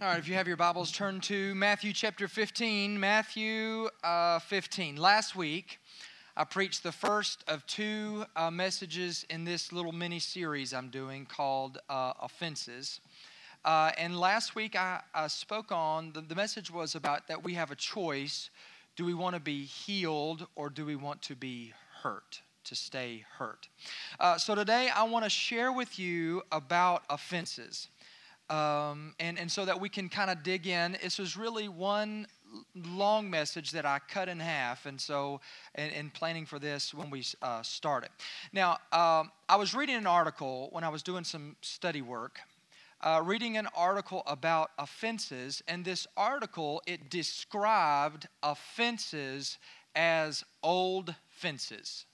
All right, if you have your Bibles, turn to Matthew chapter 15. Matthew uh, 15. Last week, I preached the first of two uh, messages in this little mini series I'm doing called uh, Offenses. Uh, and last week, I, I spoke on the, the message was about that we have a choice. Do we want to be healed or do we want to be hurt? To stay hurt. Uh, so today, I want to share with you about offenses. Um, and, and so that we can kind of dig in. This was really one long message that I cut in half, and so in, in planning for this when we uh, started. Now, um, I was reading an article when I was doing some study work, uh, reading an article about offenses, and this article it described offenses as old fences.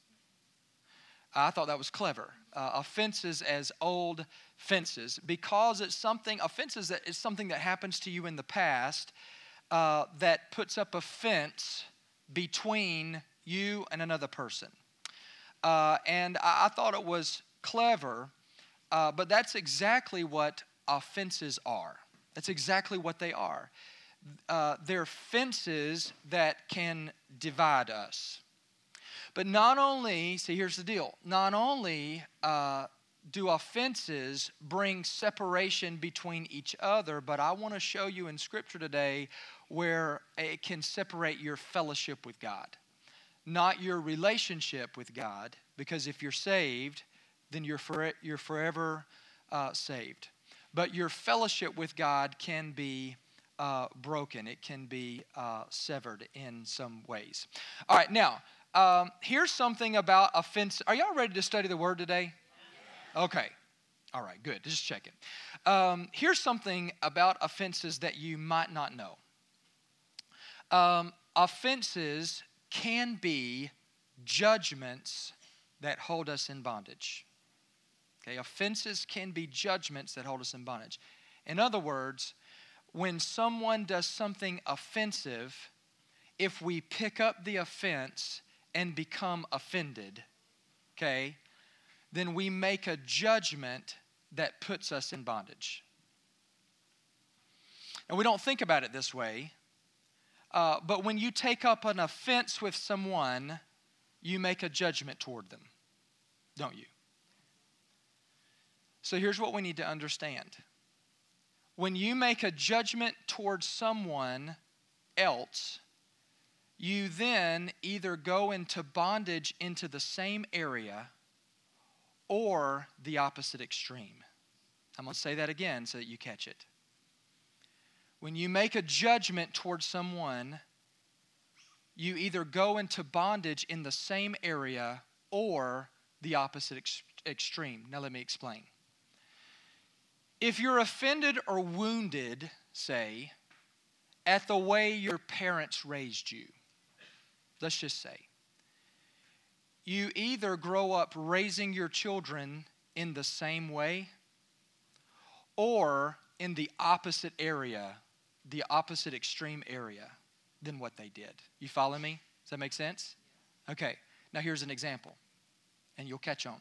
I thought that was clever. Uh, offenses as old fences because it's something, offenses that is something that happens to you in the past uh, that puts up a fence between you and another person. Uh, and I, I, thought it was clever, uh, but that's exactly what offenses are. That's exactly what they are. Uh, they're fences that can divide us. But not only, see, here's the deal not only uh, do offenses bring separation between each other, but I want to show you in Scripture today where it can separate your fellowship with God, not your relationship with God, because if you're saved, then you're, for, you're forever uh, saved. But your fellowship with God can be uh, broken, it can be uh, severed in some ways. All right, now, um, here's something about offense. Are y'all ready to study the word today? Okay. All right, good. Just checking. Um, here's something about offenses that you might not know. Um, offenses can be judgments that hold us in bondage. Okay, offenses can be judgments that hold us in bondage. In other words, when someone does something offensive, if we pick up the offense and become offended, okay, then we make a judgment that puts us in bondage. And we don't think about it this way, uh, but when you take up an offense with someone, you make a judgment toward them, don't you? So here's what we need to understand. When you make a judgment towards someone else, you then either go into bondage into the same area or the opposite extreme. I'm going to say that again so that you catch it. When you make a judgment towards someone, you either go into bondage in the same area or the opposite ex- extreme. Now, let me explain. If you're offended or wounded, say, at the way your parents raised you, let's just say. You either grow up raising your children in the same way or in the opposite area, the opposite extreme area than what they did. You follow me? Does that make sense? Okay, now here's an example, and you'll catch on.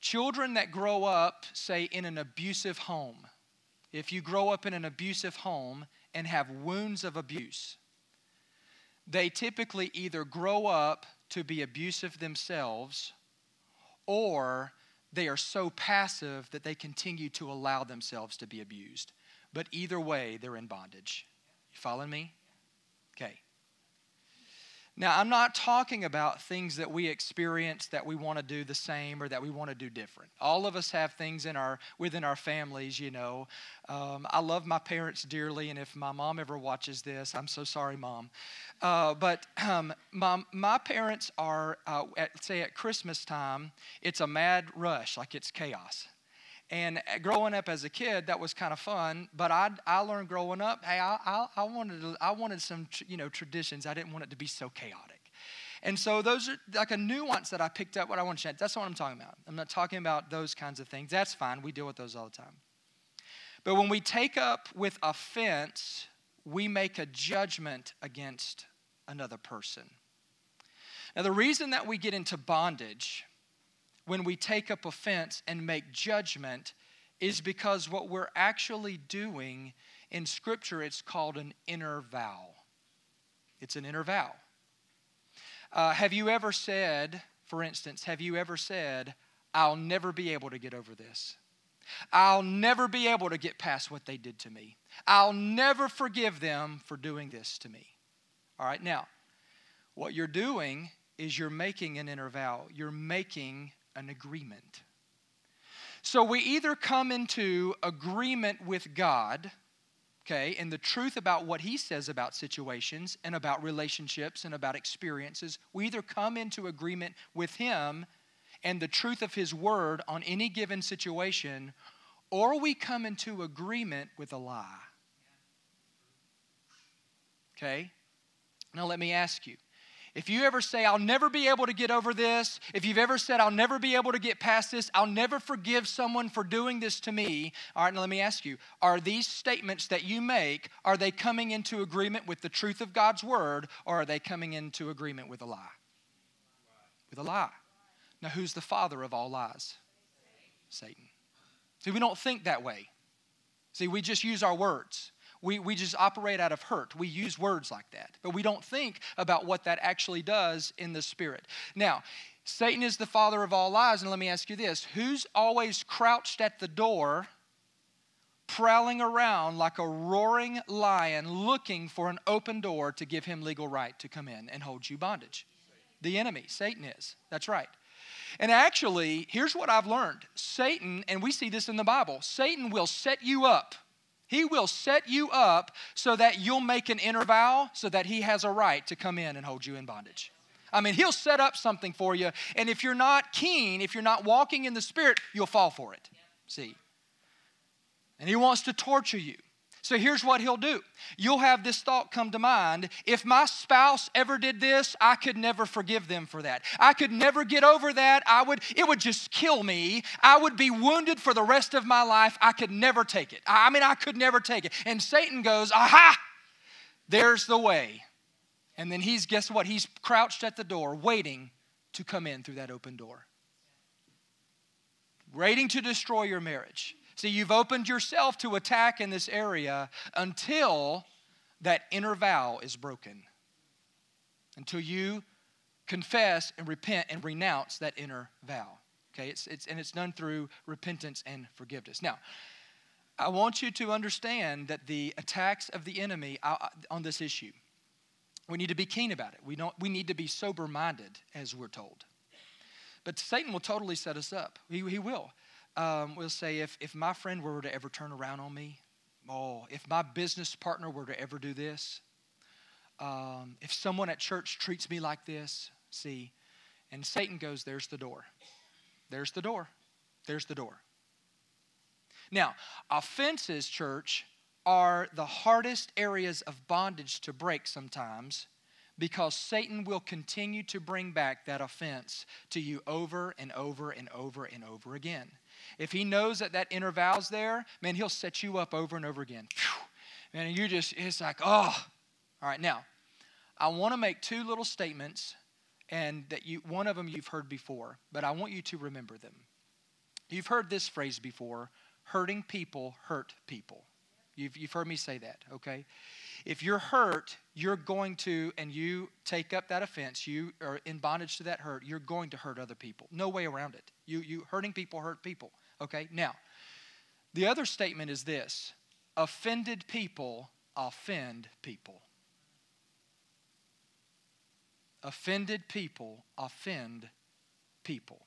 Children that grow up, say, in an abusive home, if you grow up in an abusive home and have wounds of abuse, they typically either grow up to be abusive themselves or they are so passive that they continue to allow themselves to be abused. But either way, they're in bondage. You following me? Now, I'm not talking about things that we experience that we want to do the same or that we want to do different. All of us have things in our within our families, you know. Um, I love my parents dearly, and if my mom ever watches this, I'm so sorry, mom. Uh, but um, my, my parents are, uh, at, say, at Christmas time, it's a mad rush, like it's chaos. And growing up as a kid, that was kind of fun. But I, I learned growing up, hey, I, I, I wanted, I wanted some, you know, traditions. I didn't want it to be so chaotic. And so those are like a nuance that I picked up what I want to change. That's what I'm talking about. I'm not talking about those kinds of things. That's fine. We deal with those all the time. But when we take up with offense, we make a judgment against another person. Now, the reason that we get into bondage when we take up offense and make judgment is because what we're actually doing in Scripture, it's called an inner vow. It's an inner vow. Uh, have you ever said, for instance, have you ever said, I'll never be able to get over this? I'll never be able to get past what they did to me. I'll never forgive them for doing this to me. All right, now, what you're doing is you're making an inner vow, you're making an agreement. So we either come into agreement with God, okay, and the truth about what He says about situations and about relationships and about experiences. We either come into agreement with Him and the truth of His Word on any given situation, or we come into agreement with a lie. Okay? Now, let me ask you if you ever say, I'll never be able to get over this, if you've ever said, I'll never be able to get past this, I'll never forgive someone for doing this to me, all right, now let me ask you, are these statements that you make, are they coming into agreement with the truth of God's word, or are they coming into agreement with a lie? With a lie. Now, who's the father of all lies? Satan. See, we don't think that way. See, we just use our words. We, we just operate out of hurt. We use words like that, but we don't think about what that actually does in the spirit. Now, Satan is the father of all lies, and let me ask you this who's always crouched at the door, prowling around like a roaring lion, looking for an open door to give him legal right to come in and hold you bondage? The enemy, Satan is. That's right. And actually, here's what I've learned Satan, and we see this in the Bible, Satan will set you up he will set you up so that you'll make an inner vow so that he has a right to come in and hold you in bondage. I mean, he'll set up something for you, and if you're not keen, if you're not walking in the Spirit, you'll fall for it. See? And he wants to torture you. So here's what he'll do. You'll have this thought come to mind if my spouse ever did this, I could never forgive them for that. I could never get over that. I would it would just kill me. I would be wounded for the rest of my life. I could never take it. I mean, I could never take it. And Satan goes, "Aha! There's the way." And then he's guess what? He's crouched at the door waiting to come in through that open door. Waiting to destroy your marriage. See, you've opened yourself to attack in this area until that inner vow is broken. Until you confess and repent and renounce that inner vow. Okay, it's, it's, and it's done through repentance and forgiveness. Now, I want you to understand that the attacks of the enemy on this issue, we need to be keen about it. We, don't, we need to be sober minded, as we're told. But Satan will totally set us up. He, he will um, we'll say if, if my friend were to ever turn around on me, oh, if my business partner were to ever do this, um, if someone at church treats me like this, see, and Satan goes, there's the door. There's the door. There's the door. Now, offenses, church, are the hardest areas of bondage to break sometimes because Satan will continue to bring back that offense to you over and over and over and over again. If he knows that that inner vow's there, man, he'll set you up over and over again. Man, you just, it's like, oh. All right, now, I want to make two little statements, and that you, one of them you've heard before, but I want you to remember them. You've heard this phrase before hurting people hurt people. You've, you've heard me say that, okay? If you're hurt, you're going to, and you take up that offense, you are in bondage to that hurt, you're going to hurt other people. No way around it. You, you hurting people hurt people. Okay, now, the other statement is this offended people offend people. Offended people offend people.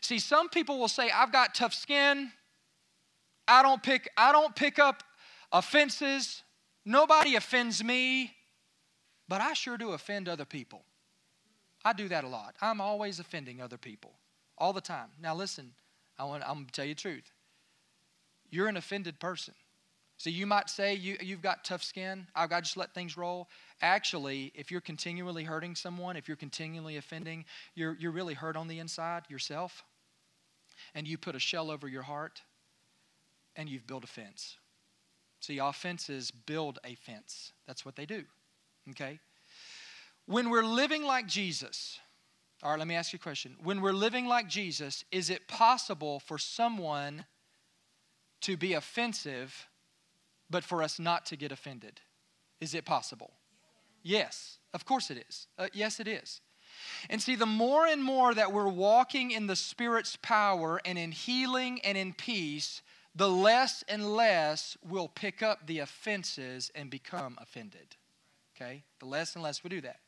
See, some people will say, I've got tough skin. I don't pick, I don't pick up offenses. Nobody offends me, but I sure do offend other people. I do that a lot. I'm always offending other people all the time. Now, listen, I want, I'm going to tell you the truth. You're an offended person. So you might say you, you've got tough skin. I've got to just let things roll. Actually, if you're continually hurting someone, if you're continually offending, you're, you're really hurt on the inside yourself. And you put a shell over your heart and you've built a fence. See, offenses build a fence. That's what they do. Okay? When we're living like Jesus, All right, let me ask you a question. When we're living like Jesus, is it possible for someone to be offensive, but for us not to get offended? Is it possible? Yes, of course it is. Uh, yes, it is. And see, the more and more that we're walking in the Spirit's power and in healing and in peace, the less and less we'll pick up the offenses and become offended. Okay? The less and less we do that.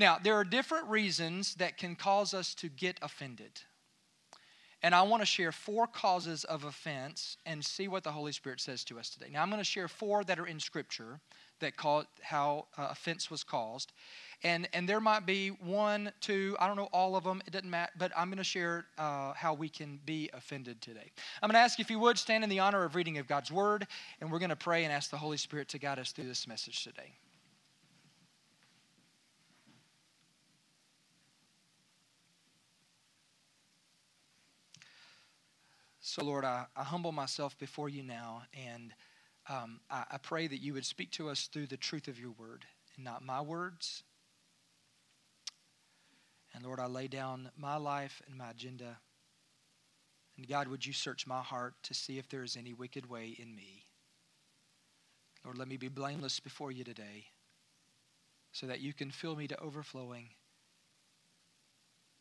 Now, there are different reasons that can cause us to get offended. And I want to share four causes of offense and see what the Holy Spirit says to us today. Now, I'm going to share four that are in Scripture that call how uh, offense was caused. And, and there might be one, two, I don't know all of them, it doesn't matter, but I'm going to share uh, how we can be offended today. I'm going to ask if you would stand in the honor of reading of God's Word, and we're going to pray and ask the Holy Spirit to guide us through this message today. So, Lord, I, I humble myself before you now, and um, I, I pray that you would speak to us through the truth of your word and not my words. And Lord, I lay down my life and my agenda. And God, would you search my heart to see if there is any wicked way in me? Lord, let me be blameless before you today so that you can fill me to overflowing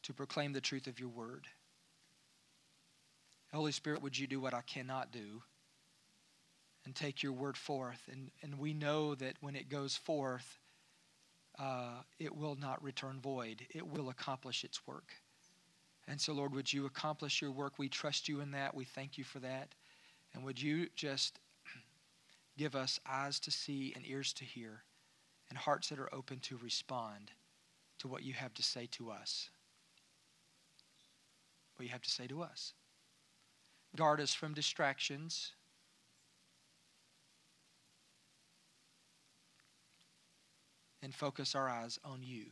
to proclaim the truth of your word. Holy Spirit, would you do what I cannot do and take your word forth? And, and we know that when it goes forth, uh, it will not return void, it will accomplish its work. And so, Lord, would you accomplish your work? We trust you in that. We thank you for that. And would you just give us eyes to see and ears to hear and hearts that are open to respond to what you have to say to us? What you have to say to us. Guard us from distractions. And focus our eyes on you.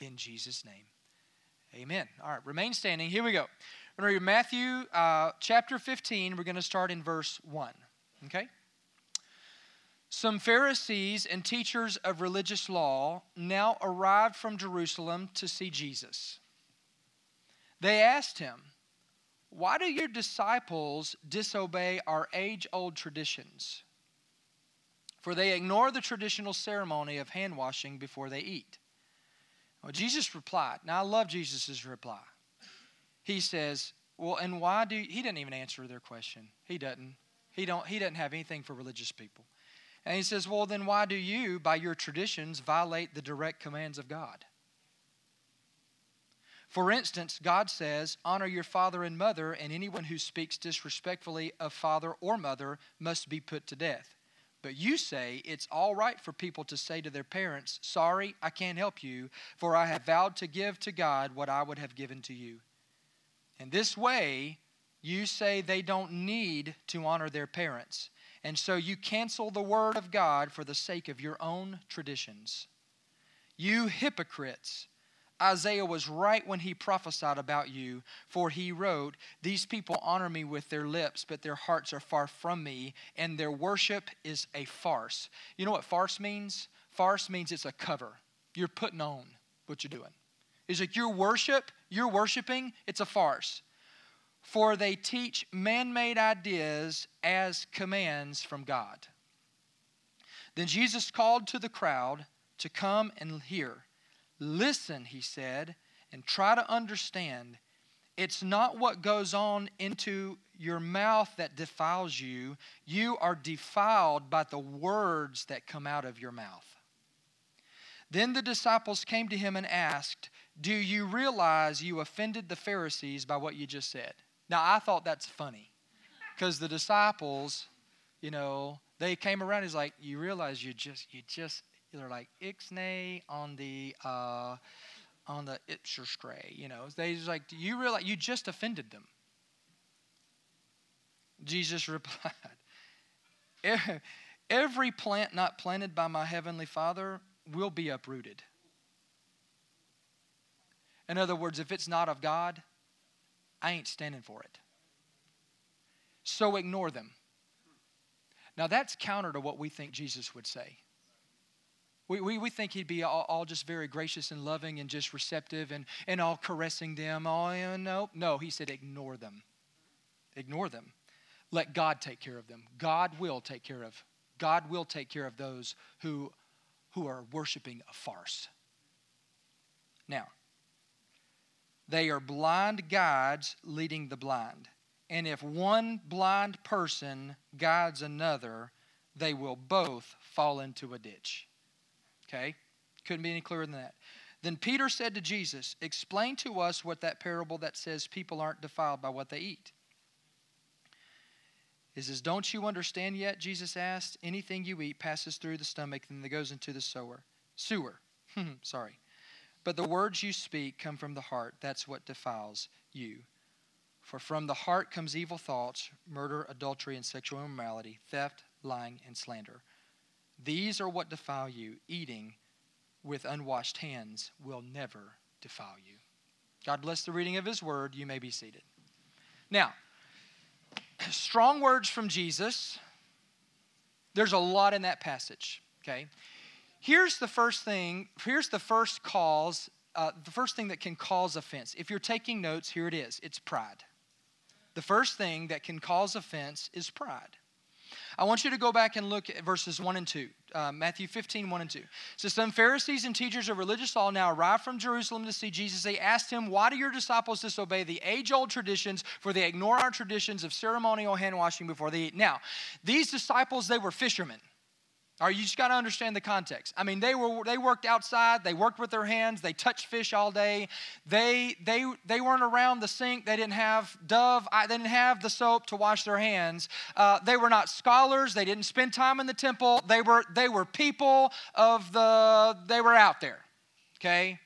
In Jesus' name. Amen. All right, remain standing. Here we go. We're going to read Matthew uh, chapter 15. We're going to start in verse 1. Okay? Some Pharisees and teachers of religious law now arrived from Jerusalem to see Jesus. They asked him, why do your disciples disobey our age old traditions? For they ignore the traditional ceremony of hand washing before they eat. Well, Jesus replied. Now, I love Jesus' reply. He says, Well, and why do he didn't even answer their question? He doesn't. He don't he doesn't have anything for religious people. And he says, Well, then why do you, by your traditions, violate the direct commands of God? For instance, God says, Honor your father and mother, and anyone who speaks disrespectfully of father or mother must be put to death. But you say it's all right for people to say to their parents, Sorry, I can't help you, for I have vowed to give to God what I would have given to you. In this way, you say they don't need to honor their parents. And so you cancel the word of God for the sake of your own traditions. You hypocrites! Isaiah was right when he prophesied about you, for he wrote, These people honor me with their lips, but their hearts are far from me, and their worship is a farce. You know what farce means? Farce means it's a cover. You're putting on what you're doing. It's like your worship, you're worshiping, it's a farce. For they teach man made ideas as commands from God. Then Jesus called to the crowd to come and hear. Listen, he said, and try to understand. It's not what goes on into your mouth that defiles you. You are defiled by the words that come out of your mouth. Then the disciples came to him and asked, Do you realize you offended the Pharisees by what you just said? Now, I thought that's funny because the disciples, you know, they came around. He's like, You realize you just, you just they're like ixnay on the uh, on the stray. You know, they just like, do you realize you just offended them? Jesus replied, Every plant not planted by my heavenly Father will be uprooted. In other words, if it's not of God, I ain't standing for it. So ignore them. Now, that's counter to what we think Jesus would say. We, we, we think he'd be all, all, just very gracious and loving and just receptive and, and all caressing them. Oh, no, no. He said, ignore them. Ignore them. Let God take care of them. God will take care of. God will take care of those who, who are worshiping a farce. Now, they are blind guides leading the blind. And if one blind person guides another, they will both fall into a ditch. Okay? Couldn't be any clearer than that. Then Peter said to Jesus, Explain to us what that parable that says people aren't defiled by what they eat. He says, Don't you understand yet? Jesus asked. Anything you eat passes through the stomach and then goes into the sewer. Sewer. Sorry. But the words you speak come from the heart. That's what defiles you. For from the heart comes evil thoughts, murder, adultery, and sexual immorality, theft, lying, and slander. These are what defile you. Eating with unwashed hands will never defile you. God bless the reading of His word. You may be seated. Now, strong words from Jesus. There's a lot in that passage, okay? Here's the first thing, here's the first cause, uh, the first thing that can cause offense. If you're taking notes, here it is it's pride. The first thing that can cause offense is pride. I want you to go back and look at verses 1 and 2. Uh, Matthew 15, 1 and 2. So some Pharisees and teachers of religious law now arrived from Jerusalem to see Jesus. They asked him, Why do your disciples disobey the age old traditions, for they ignore our traditions of ceremonial hand washing before they eat? Now, these disciples, they were fishermen. Right, you just got to understand the context. I mean, they were they worked outside, they worked with their hands, they touched fish all day. They they they weren't around the sink. They didn't have Dove. I, They didn't have the soap to wash their hands. Uh, they were not scholars. They didn't spend time in the temple. They were they were people of the. They were out there. Okay.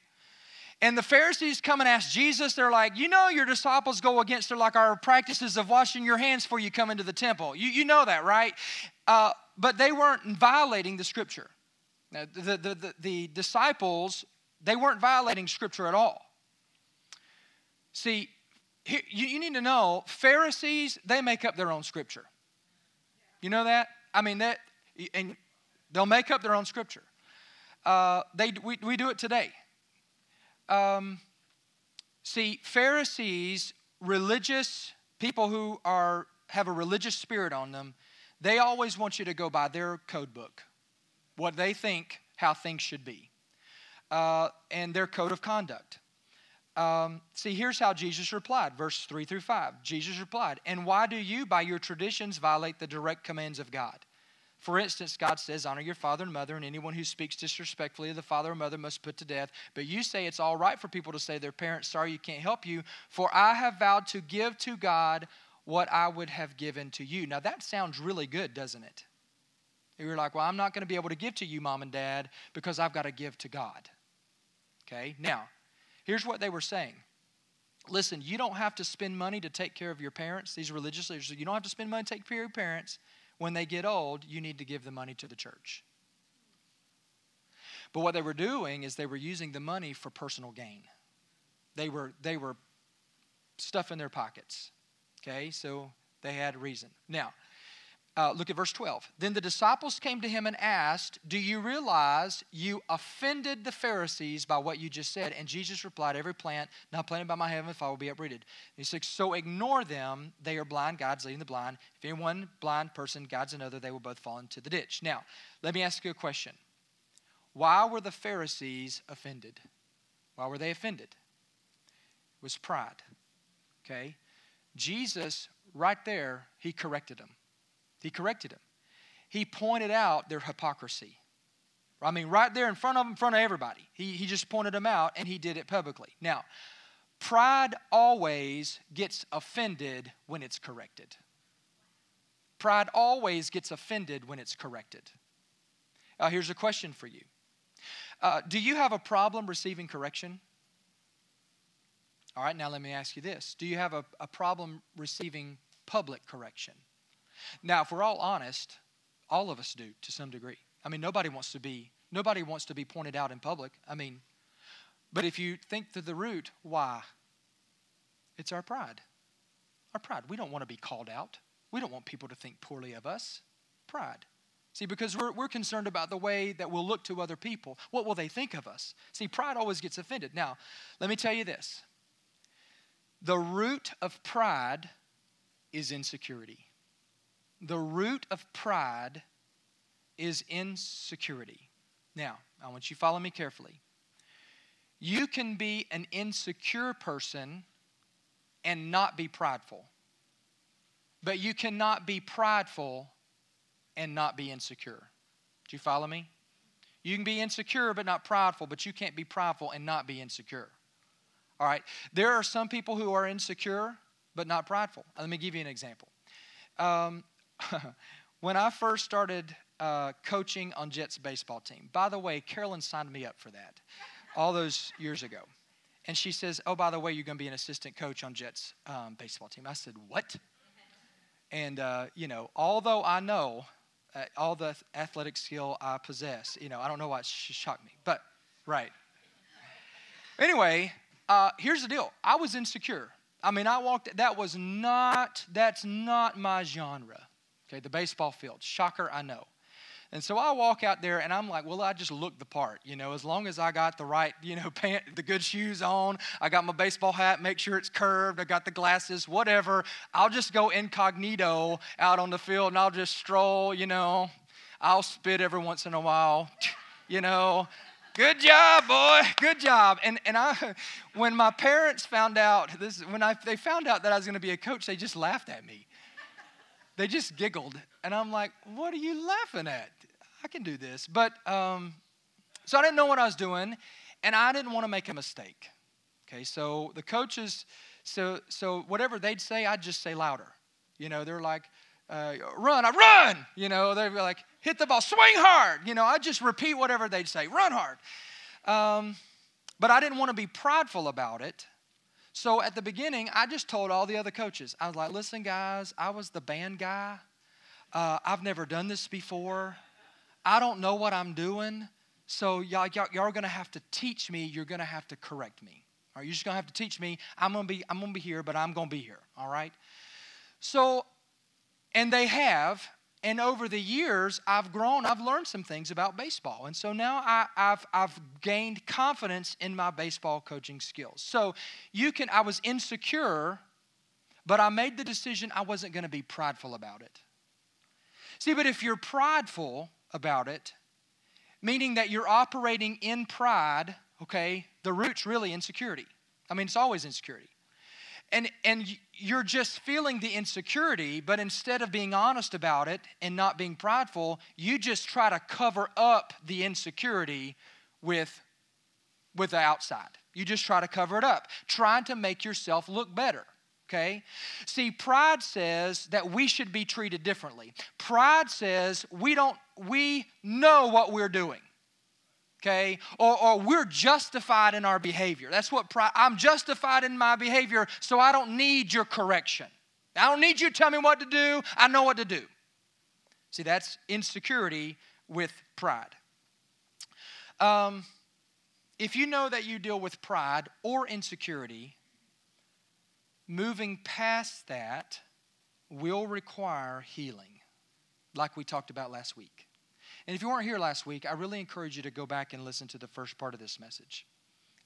And the Pharisees come and ask Jesus, they're like, You know, your disciples go against their, like our practices of washing your hands before you come into the temple. You, you know that, right? Uh, but they weren't violating the scripture. Now, the, the, the, the disciples, they weren't violating scripture at all. See, here, you, need to know Pharisees, they make up their own scripture. You know that? I mean, that, and they'll make up their own scripture. Uh, they, we, we do it today. Um, see, Pharisees, religious people who are have a religious spirit on them, they always want you to go by their code book, what they think how things should be, uh, and their code of conduct. Um, see, here's how Jesus replied, verse 3 through 5. Jesus replied, And why do you, by your traditions, violate the direct commands of God? For instance, God says, Honor your father and mother, and anyone who speaks disrespectfully of the father or mother must put to death. But you say it's all right for people to say their parents, Sorry, you can't help you, for I have vowed to give to God what I would have given to you. Now, that sounds really good, doesn't it? You're like, well, I'm not going to be able to give to you, mom and dad, because I've got to give to God. Okay? Now, here's what they were saying. Listen, you don't have to spend money to take care of your parents. These religious leaders, you don't have to spend money to take care of your parents. When they get old, you need to give the money to the church. But what they were doing is they were using the money for personal gain. They were, they were stuff in their pockets. Okay, so they had reason. Now, uh, look at verse 12. Then the disciples came to him and asked, Do you realize you offended the Pharisees by what you just said? And Jesus replied, Every plant not planted by my heavenly Father will be uprooted. he said, So ignore them. They are blind guides leading the blind. If any one blind person guides another, they will both fall into the ditch. Now, let me ask you a question. Why were the Pharisees offended? Why were they offended? It was pride. Okay? Jesus, right there, he corrected them. He corrected them. He pointed out their hypocrisy. I mean, right there in front of them, in front of everybody. He, he just pointed them out and he did it publicly. Now, pride always gets offended when it's corrected. Pride always gets offended when it's corrected. Uh, here's a question for you uh, Do you have a problem receiving correction? All right, now let me ask you this Do you have a, a problem receiving public correction? Now, if we're all honest, all of us do to some degree. I mean, nobody wants to be nobody wants to be pointed out in public. I mean, but if you think to the root, why? It's our pride. Our pride. We don't want to be called out. We don't want people to think poorly of us. Pride. See, because we're, we're concerned about the way that we'll look to other people. What will they think of us? See, pride always gets offended. Now, let me tell you this the root of pride is insecurity. The root of pride is insecurity. Now, I want you to follow me carefully. You can be an insecure person and not be prideful. But you cannot be prideful and not be insecure. Do you follow me? You can be insecure but not prideful, but you can't be prideful and not be insecure. All right? There are some people who are insecure but not prideful. Let me give you an example. Um, when I first started uh, coaching on Jets baseball team, by the way, Carolyn signed me up for that all those years ago. And she says, Oh, by the way, you're going to be an assistant coach on Jets um, baseball team. I said, What? And, uh, you know, although I know uh, all the athletic skill I possess, you know, I don't know why it shocked me, but right. Anyway, uh, here's the deal I was insecure. I mean, I walked, that was not, that's not my genre. Okay, the baseball field. Shocker, I know. And so I walk out there and I'm like, well, I just look the part, you know, as long as I got the right, you know, pant, the good shoes on, I got my baseball hat, make sure it's curved, I got the glasses, whatever. I'll just go incognito out on the field and I'll just stroll, you know. I'll spit every once in a while, you know. Good job, boy. Good job. And and I, when my parents found out this, when I they found out that I was going to be a coach, they just laughed at me. They just giggled, and I'm like, "What are you laughing at? I can do this." But um, so I didn't know what I was doing, and I didn't want to make a mistake. Okay, so the coaches, so so whatever they'd say, I'd just say louder. You know, they're like, uh, "Run, I run." You know, they'd be like, "Hit the ball, swing hard." You know, I just repeat whatever they'd say, "Run hard." Um, but I didn't want to be prideful about it. So at the beginning, I just told all the other coaches, I was like, listen, guys, I was the band guy. Uh, I've never done this before. I don't know what I'm doing. So y'all, y'all, y'all are going to have to teach me. You're going to have to correct me. All right, you're just going to have to teach me. I'm going to be, I'm going to be here, but I'm going to be here. All right. So, and they have, and over the years, I've grown, I've learned some things about baseball. And so now I, have I've gained confidence in my baseball coaching skills. So you can, I was insecure, but I made the decision I wasn't going to be prideful about it. See, but if you're prideful about it, meaning that you're operating in pride, okay, the root's really insecurity. I mean, it's always insecurity and and you're just feeling the insecurity but instead of being honest about it and not being prideful you just try to cover up the insecurity with with the outside. You just try to cover it up trying to make yourself look better okay? See pride says that we should be treated differently. Pride says we don't we know what we're doing okay? Or, or we're justified in our behavior. That's what pride, I'm justified in my behavior, so I don't need your correction. I don't need you to tell me what to do. I know what to do. See, that's insecurity with pride. Um, if you know that you deal with pride or insecurity, moving past that will require healing, like we talked about last week. And if you weren't here last week, I really encourage you to go back and listen to the first part of this message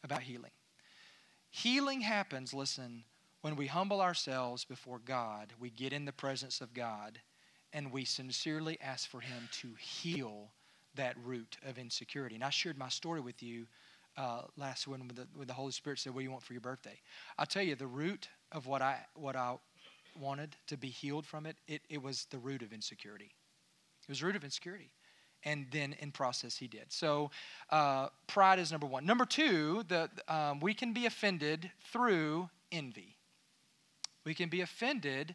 about healing. Healing happens, listen, when we humble ourselves before God, we get in the presence of God, and we sincerely ask for Him to heal that root of insecurity. And I shared my story with you uh, last when the, when the Holy Spirit said, "What do you want for your birthday?" I'll tell you the root of what I what I wanted to be healed from it. It, it was the root of insecurity. It was the root of insecurity and then in process he did. So uh, pride is number one. Number two, the, um, we can be offended through envy. We can be offended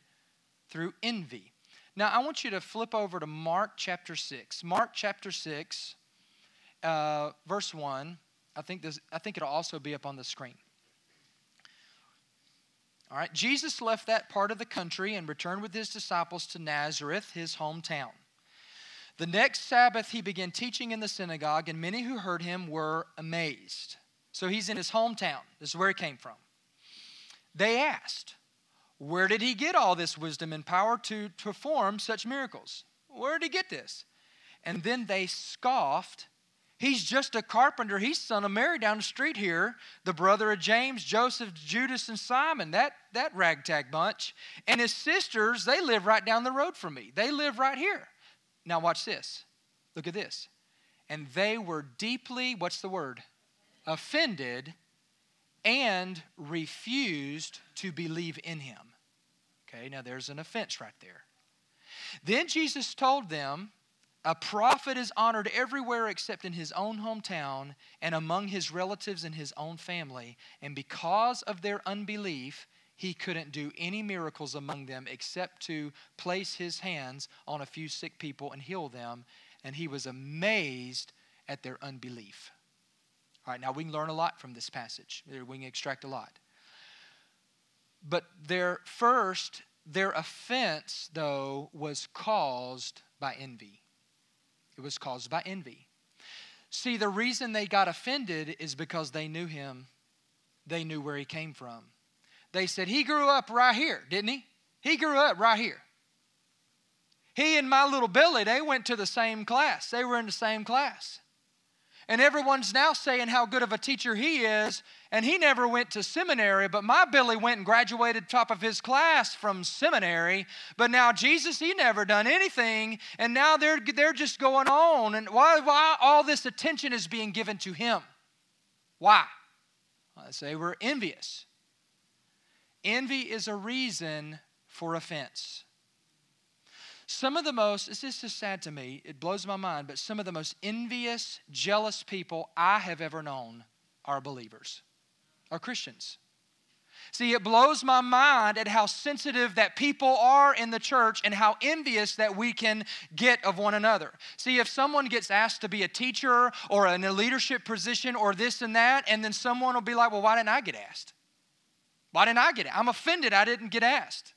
through envy. Now I want you to flip over to Mark chapter six. Mark chapter six, uh, verse one. I think this. I think it'll also be up on the screen. All right. Jesus left that part of the country and returned with his disciples to Nazareth, his hometown. The next Sabbath, he began teaching in the synagogue, and many who heard him were amazed. So he's in his hometown. This is where he came from. They asked, Where did he get all this wisdom and power to perform such miracles? Where did he get this? And then they scoffed. He's just a carpenter. He's son of Mary down the street here, the brother of James, Joseph, Judas, and Simon, that, that ragtag bunch. And his sisters, they live right down the road from me. They live right here. Now, watch this. Look at this. And they were deeply, what's the word? Offended and refused to believe in him. Okay, now there's an offense right there. Then Jesus told them, A prophet is honored everywhere except in his own hometown and among his relatives and his own family. And because of their unbelief, he couldn't do any miracles among them except to place his hands on a few sick people and heal them. And he was amazed at their unbelief. All right, now we can learn a lot from this passage. We can extract a lot. But their first, their offense, though, was caused by envy. It was caused by envy. See, the reason they got offended is because they knew him, they knew where he came from. They said, He grew up right here, didn't he? He grew up right here. He and my little Billy, they went to the same class. They were in the same class. And everyone's now saying how good of a teacher he is. And he never went to seminary, but my Billy went and graduated top of his class from seminary. But now Jesus, he never done anything. And now they're, they're just going on. And why, why all this attention is being given to him? Why? I say we're envious. Envy is a reason for offense. Some of the most, this is just sad to me, it blows my mind, but some of the most envious, jealous people I have ever known are believers, are Christians. See, it blows my mind at how sensitive that people are in the church and how envious that we can get of one another. See, if someone gets asked to be a teacher or in a leadership position or this and that, and then someone will be like, well, why didn't I get asked? Why didn't I get it? I'm offended I didn't get asked.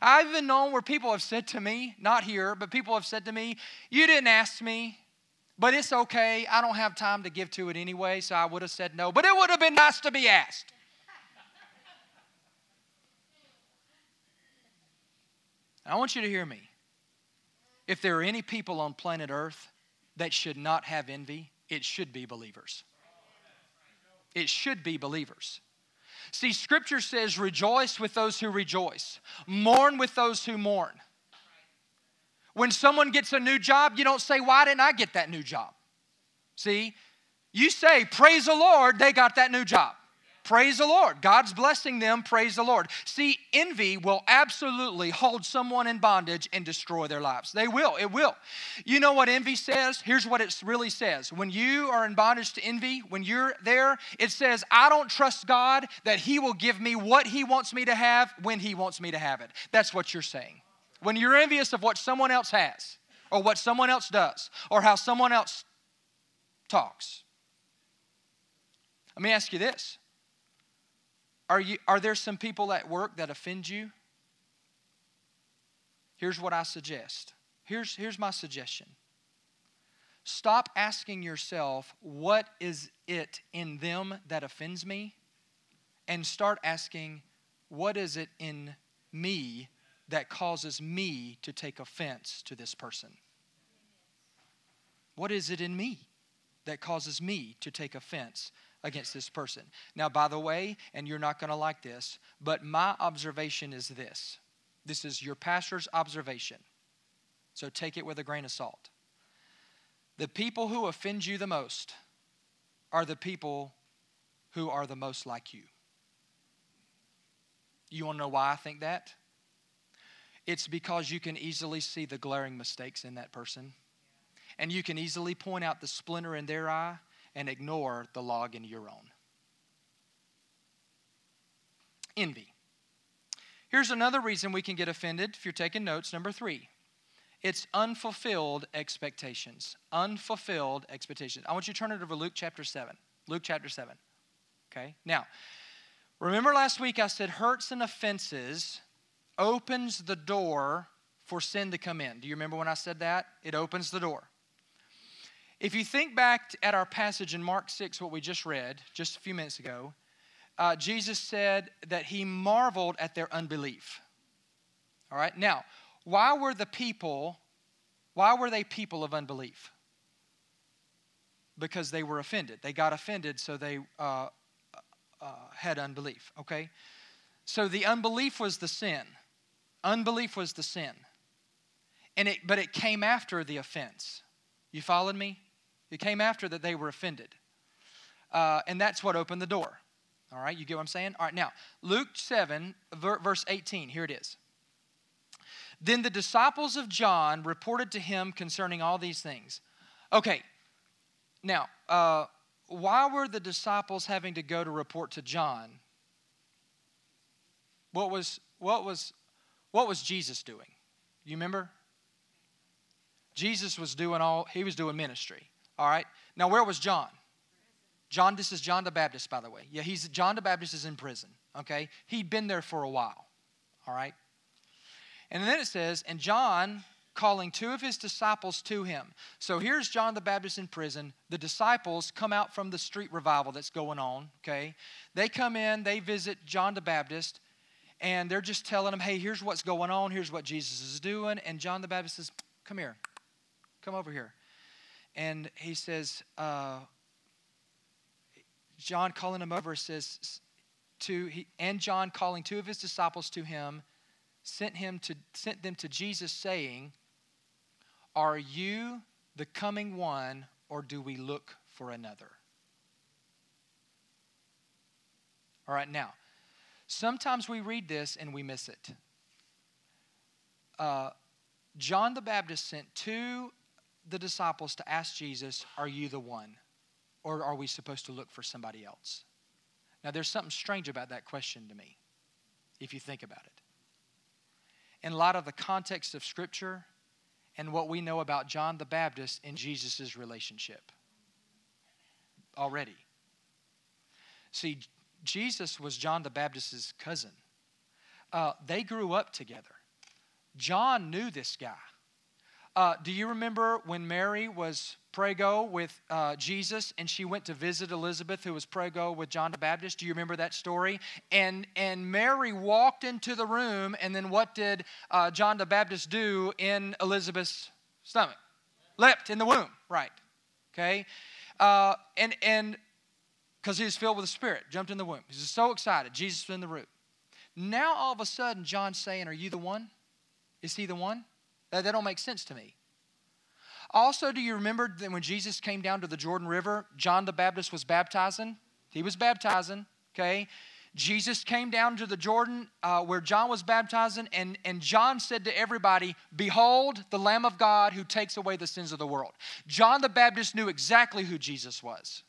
I've even known where people have said to me, not here, but people have said to me, You didn't ask me, but it's okay. I don't have time to give to it anyway, so I would have said no. But it would have been nice to be asked. I want you to hear me. If there are any people on planet Earth that should not have envy, it should be believers. It should be believers. See, Scripture says, rejoice with those who rejoice, mourn with those who mourn. When someone gets a new job, you don't say, Why didn't I get that new job? See, you say, Praise the Lord, they got that new job. Praise the Lord. God's blessing them. Praise the Lord. See, envy will absolutely hold someone in bondage and destroy their lives. They will. It will. You know what envy says? Here's what it really says. When you are in bondage to envy, when you're there, it says, I don't trust God that He will give me what He wants me to have when He wants me to have it. That's what you're saying. When you're envious of what someone else has, or what someone else does, or how someone else talks. Let me ask you this are, you, are there some people at work that offend you? Here's what I suggest. Here's, here's my suggestion. Stop asking yourself, what is it in them that offends me? And start asking, what is it in me that causes me to take offense to this person? What is it in me that causes me to take offense against this person. Now, by the way, and you're not going to like this, but my observation is this this is your pastor's observation. So take it with a grain of salt. The people who offend you the most are the people who are the most like you. You want to know why I think that? It's because you can easily see the glaring mistakes in that person. And you can easily point out the splinter in their eye and ignore the log in your own. Envy. Here's another reason we can get offended if you're taking notes. Number three, it's unfulfilled expectations. Unfulfilled expectations. I want you to turn it over to Luke chapter 7. Luke chapter 7. Okay? Now, remember last week I said hurts and offenses opens the door for sin to come in. Do you remember when I said that? It opens the door. If you think back at our passage in Mark 6, what we just read just a few minutes ago, uh, Jesus said that he marveled at their unbelief. All right, now, why were the people Why were they people of unbelief? Because they were offended. They got offended, so they uh, uh, had unbelief, okay? So the unbelief was the sin. Unbelief was the sin. And it, but it came after the offense. You followed me? It came after that they were offended. Uh, and that's what opened the door. All right, you get what I'm saying? All right, now, Luke 7, verse 18, here it is. Then the disciples of John reported to him concerning all these things. Okay, now, uh, why were the disciples having to go to report to John? What was, what was, what was Jesus doing? You remember? Jesus was doing all, he was doing ministry. All right. Now, where was John? John, this is John the Baptist, by the way. Yeah, he's John the Baptist is in prison. Okay. He'd been there for a while. All right. And then it says, and John calling two of his disciples to him. So here's John the Baptist in prison. The disciples come out from the street revival that's going on, okay? They come in, they visit John the Baptist, and they're just telling him, hey, here's what's going on, here's what Jesus is doing. And John the Baptist says, come here, come over here. And he says, uh, John calling him over says, to, he, and John calling two of his disciples to him, sent him to sent them to Jesus saying, "Are you the coming one or do we look for another?" All right, now, sometimes we read this and we miss it. Uh, John the Baptist sent two the disciples to ask Jesus, Are you the one? Or are we supposed to look for somebody else? Now, there's something strange about that question to me, if you think about it in light of the context of Scripture and what we know about John the Baptist in Jesus' relationship already. See, Jesus was John the Baptist's cousin. Uh, they grew up together. John knew this guy. Uh, do you remember when Mary was prego with uh, Jesus and she went to visit Elizabeth, who was prego with John the Baptist? Do you remember that story? And, and Mary walked into the room, and then what did uh, John the Baptist do in Elizabeth's stomach? Leapt in the womb, right? Okay? Uh, and and because he was filled with the Spirit, jumped in the womb. He's so excited. Jesus was in the room. Now all of a sudden, John's saying, Are you the one? Is he the one? That, that don't make sense to me. Also, do you remember that when Jesus came down to the Jordan River, John the Baptist was baptizing? He was baptizing, okay? Jesus came down to the Jordan uh, where John was baptizing, and, and John said to everybody, Behold, the Lamb of God who takes away the sins of the world. John the Baptist knew exactly who Jesus was.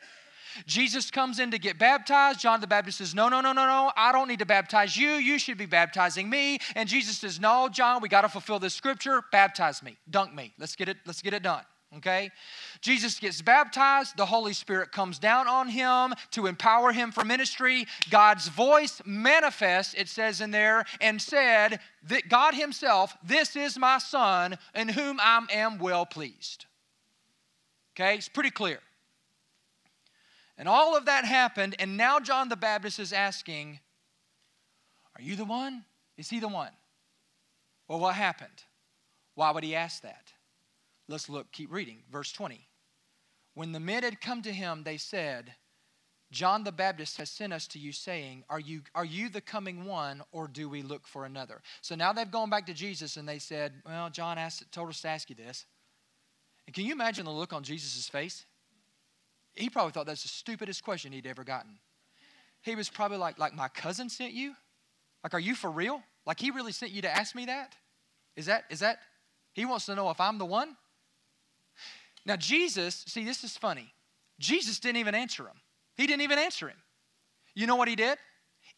Jesus comes in to get baptized. John the Baptist says, No, no, no, no, no. I don't need to baptize you. You should be baptizing me. And Jesus says, No, John, we got to fulfill this scripture. Baptize me. Dunk me. Let's get it, let's get it done. Okay? Jesus gets baptized. The Holy Spirit comes down on him to empower him for ministry. God's voice manifests, it says in there, and said that God Himself, This is my Son, in whom I am well pleased. Okay? It's pretty clear. And all of that happened, and now John the Baptist is asking, Are you the one? Is he the one? Well, what happened? Why would he ask that? Let's look, keep reading. Verse 20. When the men had come to him, they said, John the Baptist has sent us to you, saying, Are you, are you the coming one, or do we look for another? So now they've gone back to Jesus and they said, Well, John asked, told us to ask you this. And can you imagine the look on Jesus' face? He probably thought that's the stupidest question he'd ever gotten. He was probably like, like my cousin sent you? Like, are you for real? Like he really sent you to ask me that? Is that, is that, he wants to know if I'm the one? Now, Jesus, see, this is funny. Jesus didn't even answer him. He didn't even answer him. You know what he did?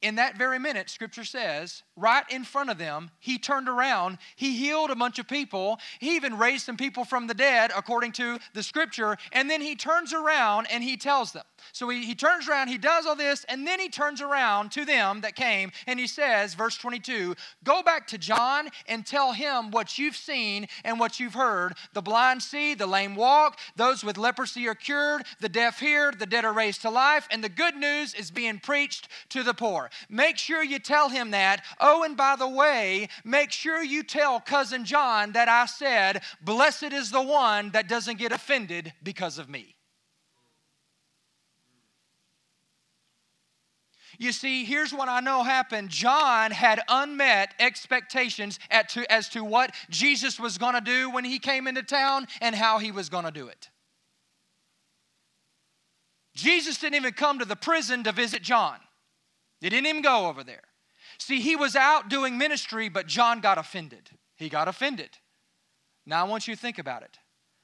In that very minute, scripture says, right in front of them, he turned around, he healed a bunch of people, he even raised some people from the dead, according to the scripture, and then he turns around and he tells them. So he, he turns around, he does all this, and then he turns around to them that came and he says, verse 22, Go back to John and tell him what you've seen and what you've heard. The blind see, the lame walk, those with leprosy are cured, the deaf hear, the dead are raised to life, and the good news is being preached to the poor. Make sure you tell him that. Oh, and by the way, make sure you tell cousin John that I said, Blessed is the one that doesn't get offended because of me. You see, here's what I know happened. John had unmet expectations to, as to what Jesus was going to do when he came into town and how he was going to do it. Jesus didn't even come to the prison to visit John, he didn't even go over there. See, he was out doing ministry, but John got offended. He got offended. Now, I want you to think about it.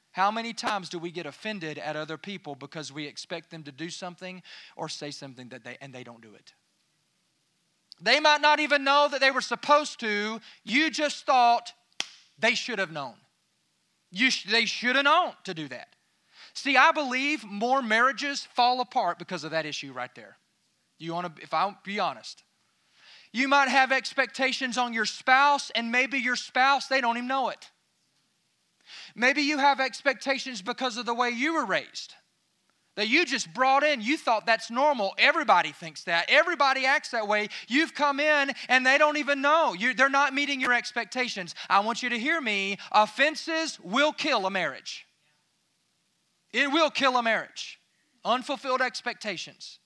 How many times do we get offended at other people because we expect them to do something or say something that they and they don't do it? They might not even know that they were supposed to. You just thought they should have known. You sh- they should have known to do that. See, I believe more marriages fall apart because of that issue right there. You want to, if I be honest, you might have expectations on your spouse, and maybe your spouse, they don't even know it. Maybe you have expectations because of the way you were raised. That you just brought in, you thought that's normal. Everybody thinks that. Everybody acts that way. You've come in and they don't even know. you they're not meeting your expectations. I want you to hear me. Offenses will kill a marriage. It will kill a marriage. Unfulfilled expectations.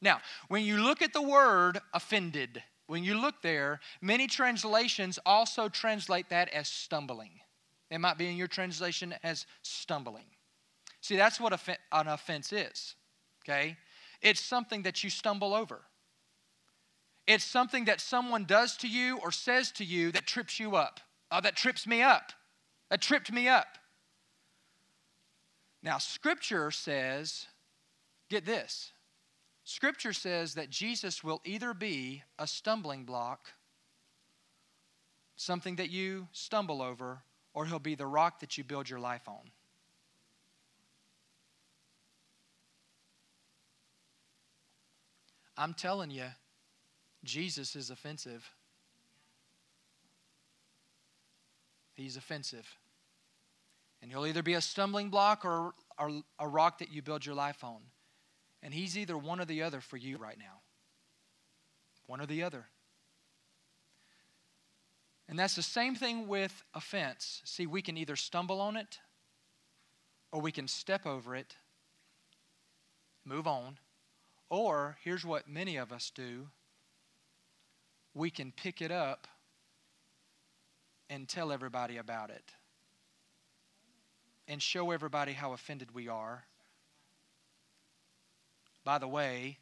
Now, when you look at the word offended, when you look there, many translations also translate that as stumbling. It might be in your translation as stumbling. See, that's what an offense is, okay? It's something that you stumble over. It's something that someone does to you or says to you that trips you up. Oh, that trips me up. That tripped me up. Now, Scripture says, get this Scripture says that Jesus will either be a stumbling block, something that you stumble over, or he'll be the rock that you build your life on. I'm telling you, Jesus is offensive. He's offensive. And he'll either be a stumbling block or, or a rock that you build your life on. And he's either one or the other for you right now. One or the other. And that's the same thing with offense. See, we can either stumble on it or we can step over it, move on, or here's what many of us do we can pick it up and tell everybody about it and show everybody how offended we are. By the way,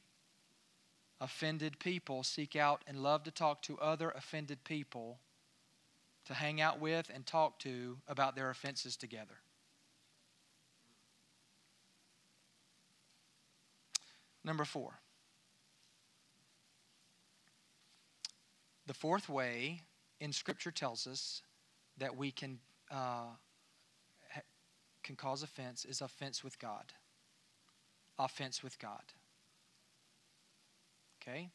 offended people seek out and love to talk to other offended people to hang out with and talk to about their offenses together. Number four. The fourth way in Scripture tells us that we can uh, can cause offense is offense with God. Offense with God. Okay?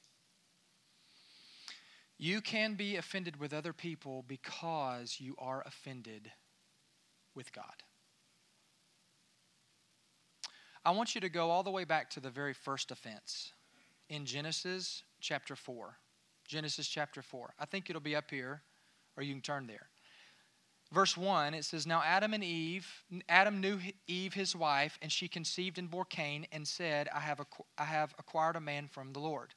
You can be offended with other people because you are offended with God. I want you to go all the way back to the very first offense in Genesis chapter 4. Genesis chapter 4. I think it'll be up here, or you can turn there verse 1, it says, Now Adam and Eve, Adam knew Eve his wife, and she conceived and bore Cain, and said, I have, I have acquired a man from the Lord.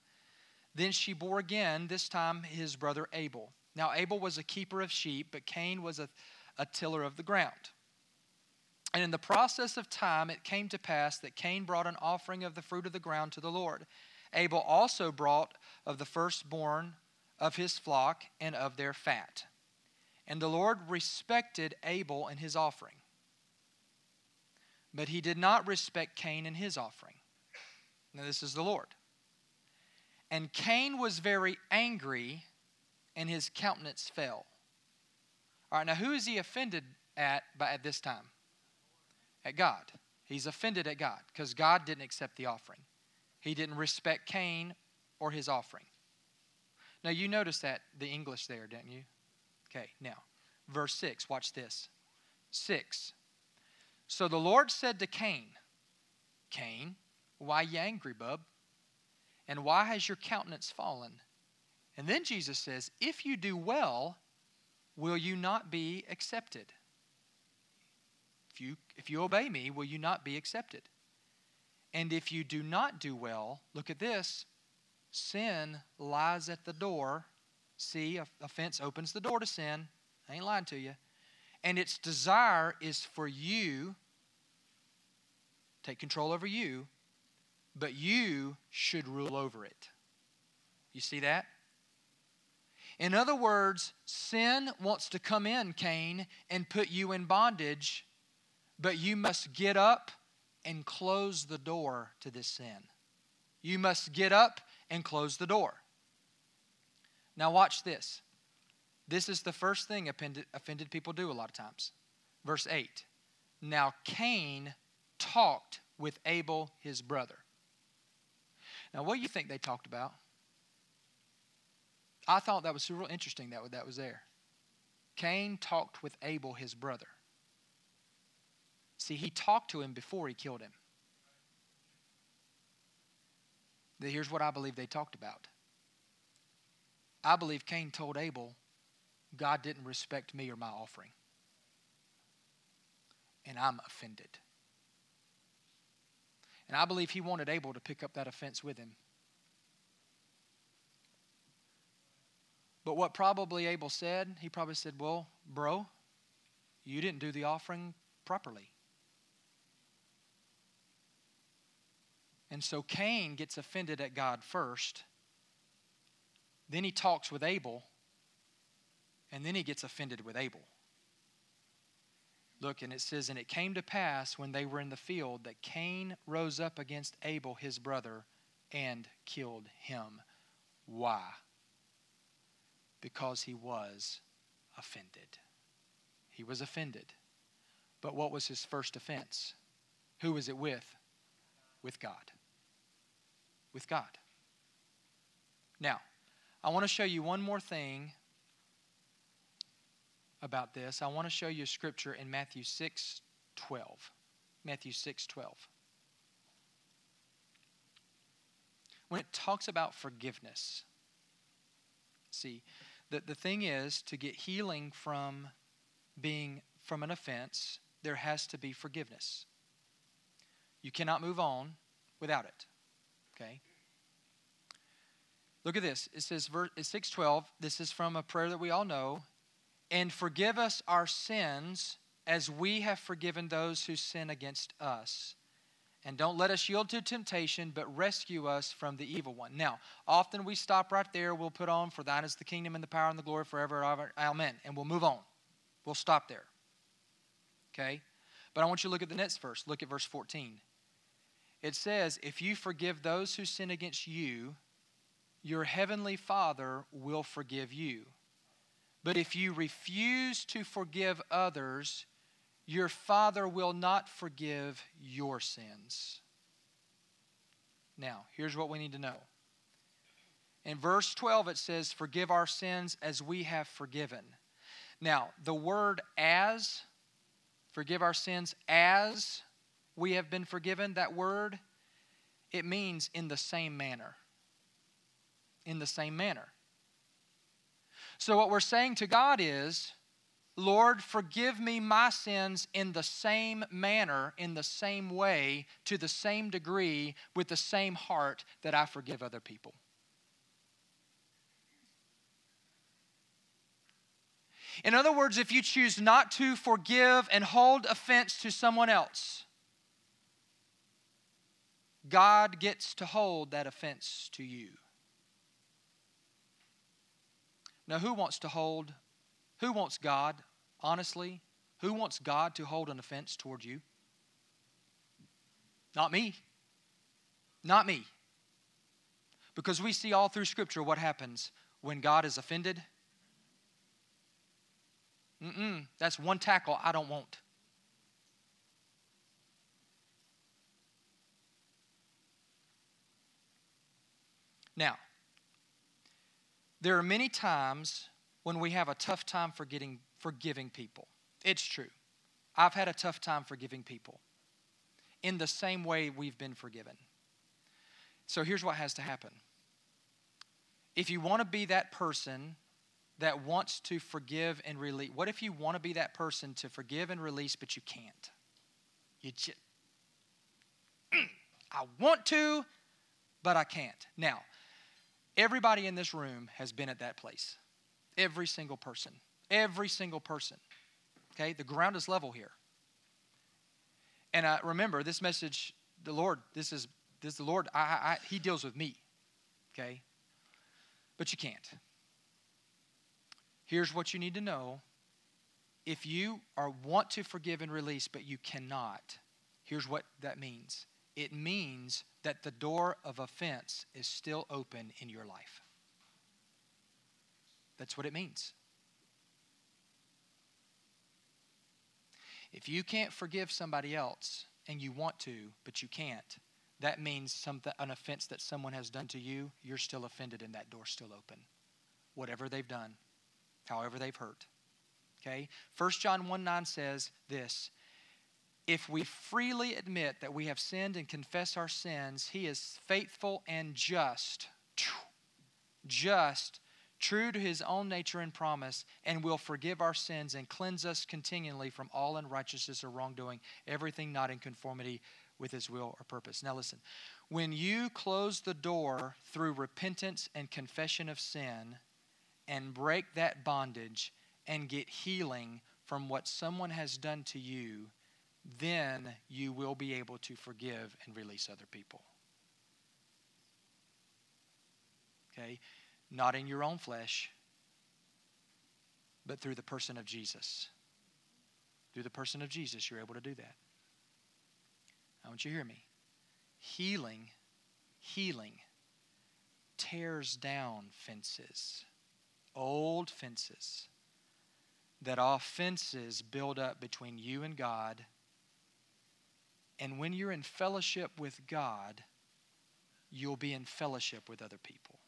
Then she bore again, this time his brother Abel. Now Abel was a keeper of sheep, but Cain was a, a tiller of the ground. And in the process of time, it came to pass that Cain brought an offering of the fruit of the ground to the Lord. Abel also brought of the firstborn of his flock and of their fat. And the Lord respected Abel and his offering. But he did not respect Cain and his offering. Now, this is the Lord. And Cain was very angry, and his countenance fell. All right, now who is he offended at by, at this time? At God. He's offended at God because God didn't accept the offering. He didn't respect Cain or his offering. Now, you notice that, the English there, didn't you? Okay, now, verse 6, watch this. 6. So the Lord said to Cain, Cain, why you angry, bub? And why has your countenance fallen? And then Jesus says, If you do well, will you not be accepted? If you, if you obey me, will you not be accepted? And if you do not do well, look at this sin lies at the door. See, offense opens the door to sin. I ain't lying to you. And its desire is for you, take control over you, but you should rule over it. You see that? In other words, sin wants to come in, Cain, and put you in bondage, but you must get up and close the door to this sin. You must get up and close the door. Now, watch this. This is the first thing offended, people do a lot of times. Verse 8 Now Cain talked with Abel, his brother. Now, what do you think they talked about? I thought that was real interesting that that was there. Cain talked with Abel, his brother. See, he talked to him before he killed him. Here's what I believe they talked about. I believe Cain told Abel, God didn't respect me or my offering. And I'm offended. And I believe he wanted Abel to pick up that offense with him. But what probably Abel said, he probably said, Well, bro, you didn't do the offering properly. And so Cain gets offended at God first. Then he talks with Abel. And then he gets offended with Abel. Look, and it says, And it came to pass when they were in the field that Cain rose up against Abel, his brother, and killed him. Why? Because he was offended. He was offended. But what was his first offense? Who was it with? With God. With God. Now, I want to show you one more thing about this, I want to show you a scripture in Matthew 6 12. Matthew 6 12. When it talks about forgiveness, see, the, the thing is to get healing from being from an offense, there has to be forgiveness. You cannot move on without it. Okay? Look at this. It says, verse 612. This is from a prayer that we all know and forgive us our sins as we have forgiven those who sin against us. And don't let us yield to temptation, but rescue us from the evil one. Now, often we stop right there. We'll put on, For thine is the kingdom and the power and the glory forever. Amen. And we'll move on. We'll stop there. Okay? But I want you to look at the next verse. Look at verse 14. It says, If you forgive those who sin against you, your heavenly Father will forgive you. But if you refuse to forgive others, your Father will not forgive your sins. Now, here's what we need to know. In verse 12, it says, Forgive our sins as we have forgiven. Now, the word as, forgive our sins as we have been forgiven, that word, it means in the same manner. In the same manner. So, what we're saying to God is, Lord, forgive me my sins in the same manner, in the same way, to the same degree, with the same heart that I forgive other people. In other words, if you choose not to forgive and hold offense to someone else, God gets to hold that offense to you. Now, who wants to hold, who wants God, honestly, who wants God to hold an offense toward you? Not me. Not me. Because we see all through Scripture what happens when God is offended. Mm-mm, that's one tackle I don't want. Now, there are many times when we have a tough time forgetting, forgiving people. It's true. I've had a tough time forgiving people in the same way we've been forgiven. So here's what has to happen. If you want to be that person that wants to forgive and release, what if you want to be that person to forgive and release, but you can't? You just, I want to, but I can't. Now, everybody in this room has been at that place. Every single person. Every single person. Okay? The ground is level here. And remember this message, the Lord, this is this is the Lord, I, I, He deals with me. Okay? But you can't. Here's what you need to know. If you are want to forgive and release, but you cannot, here's what that means. It means that the door of offense is still open in your life. That's what it means. If you can't forgive somebody else and you want to, but you can't, that means something, an offense that someone has done to you, you're still offended and that door's still open. Whatever they've done, however they've hurt. Okay? 1 John 1 9 says this If we freely admit that we have sinned and confess our sins, he is faithful and just. Just true to his own nature and promise, and will forgive our sins and cleanse us continually from all unrighteousness or wrongdoing, everything not in conformity with his will or purpose. Now, listen when you close the door through repentance and confession of sin and break that bondage and get healing from what someone has done to you, then you will be able to forgive and release other people. Okay? not in your own flesh, but through the person of Jesus. Through the person of Jesus, you're able to do that. I want you to hear me. Healing, healing tears down fences, old fences that offenses build up between you and God. And when you're in fellowship with God, you'll be in fellowship with other people.